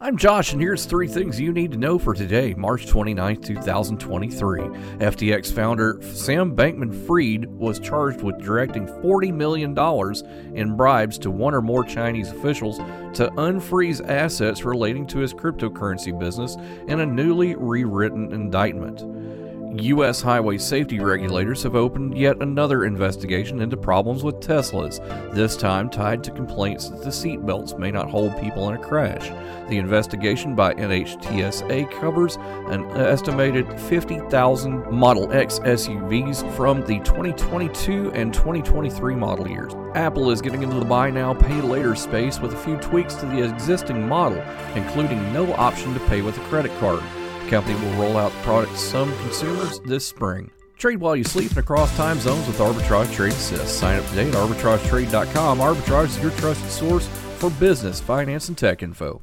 I'm Josh, and here's three things you need to know for today, March 29, 2023. FTX founder Sam Bankman Fried was charged with directing $40 million in bribes to one or more Chinese officials to unfreeze assets relating to his cryptocurrency business in a newly rewritten indictment. U.S. highway safety regulators have opened yet another investigation into problems with Teslas, this time tied to complaints that the seatbelts may not hold people in a crash. The investigation by NHTSA covers an estimated 50,000 Model X SUVs from the 2022 and 2023 model years. Apple is getting into the buy now, pay later space with a few tweaks to the existing model, including no option to pay with a credit card. Company will roll out the product to some consumers this spring. Trade while you sleep and across time zones with Arbitrage Trade Assist. Sign up today at arbitragetrade.com. Arbitrage is your trusted source for business, finance, and tech info.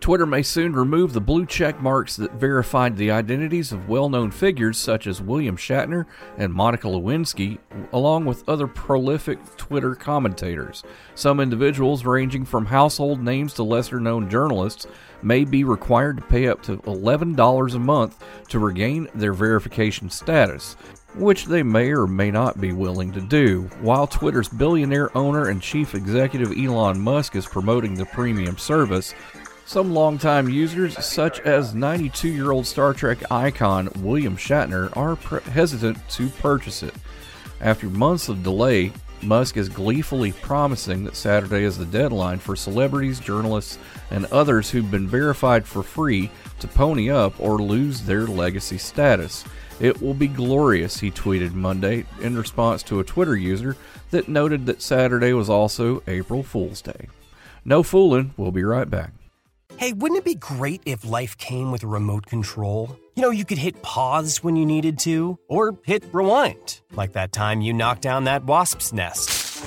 Twitter may soon remove the blue check marks that verified the identities of well known figures such as William Shatner and Monica Lewinsky, along with other prolific Twitter commentators. Some individuals, ranging from household names to lesser known journalists, may be required to pay up to $11 a month to regain their verification status. Which they may or may not be willing to do. While Twitter's billionaire owner and chief executive Elon Musk is promoting the premium service, some longtime users, such as 92 year old Star Trek icon William Shatner, are pre- hesitant to purchase it. After months of delay, Musk is gleefully promising that Saturday is the deadline for celebrities, journalists, and others who've been verified for free to pony up or lose their legacy status. It will be glorious, he tweeted Monday in response to a Twitter user that noted that Saturday was also April Fool's Day. No fooling, we'll be right back. Hey, wouldn't it be great if life came with a remote control? You know, you could hit pause when you needed to, or hit rewind, like that time you knocked down that wasp's nest.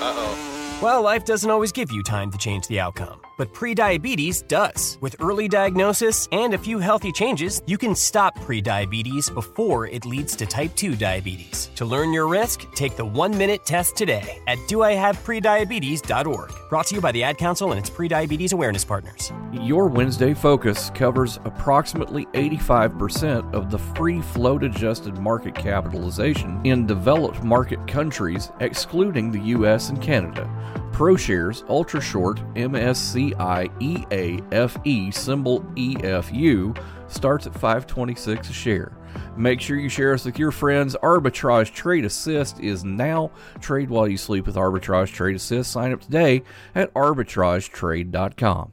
Uh oh. Well, life doesn't always give you time to change the outcome, but prediabetes does. With early diagnosis and a few healthy changes, you can stop prediabetes before it leads to type 2 diabetes. To learn your risk, take the one minute test today at doihaveprediabetes.org. Brought to you by the Ad Council and its prediabetes awareness partners. Your Wednesday focus covers approximately 85% of the free float adjusted market capitalization in developed market countries, excluding the US and Canada. ProShares Ultra Short MSCI EAFE symbol EFU starts at 526 a share. Make sure you share us with your friends. Arbitrage Trade Assist is now. Trade while you sleep with Arbitrage Trade Assist. Sign up today at arbitragetrade.com.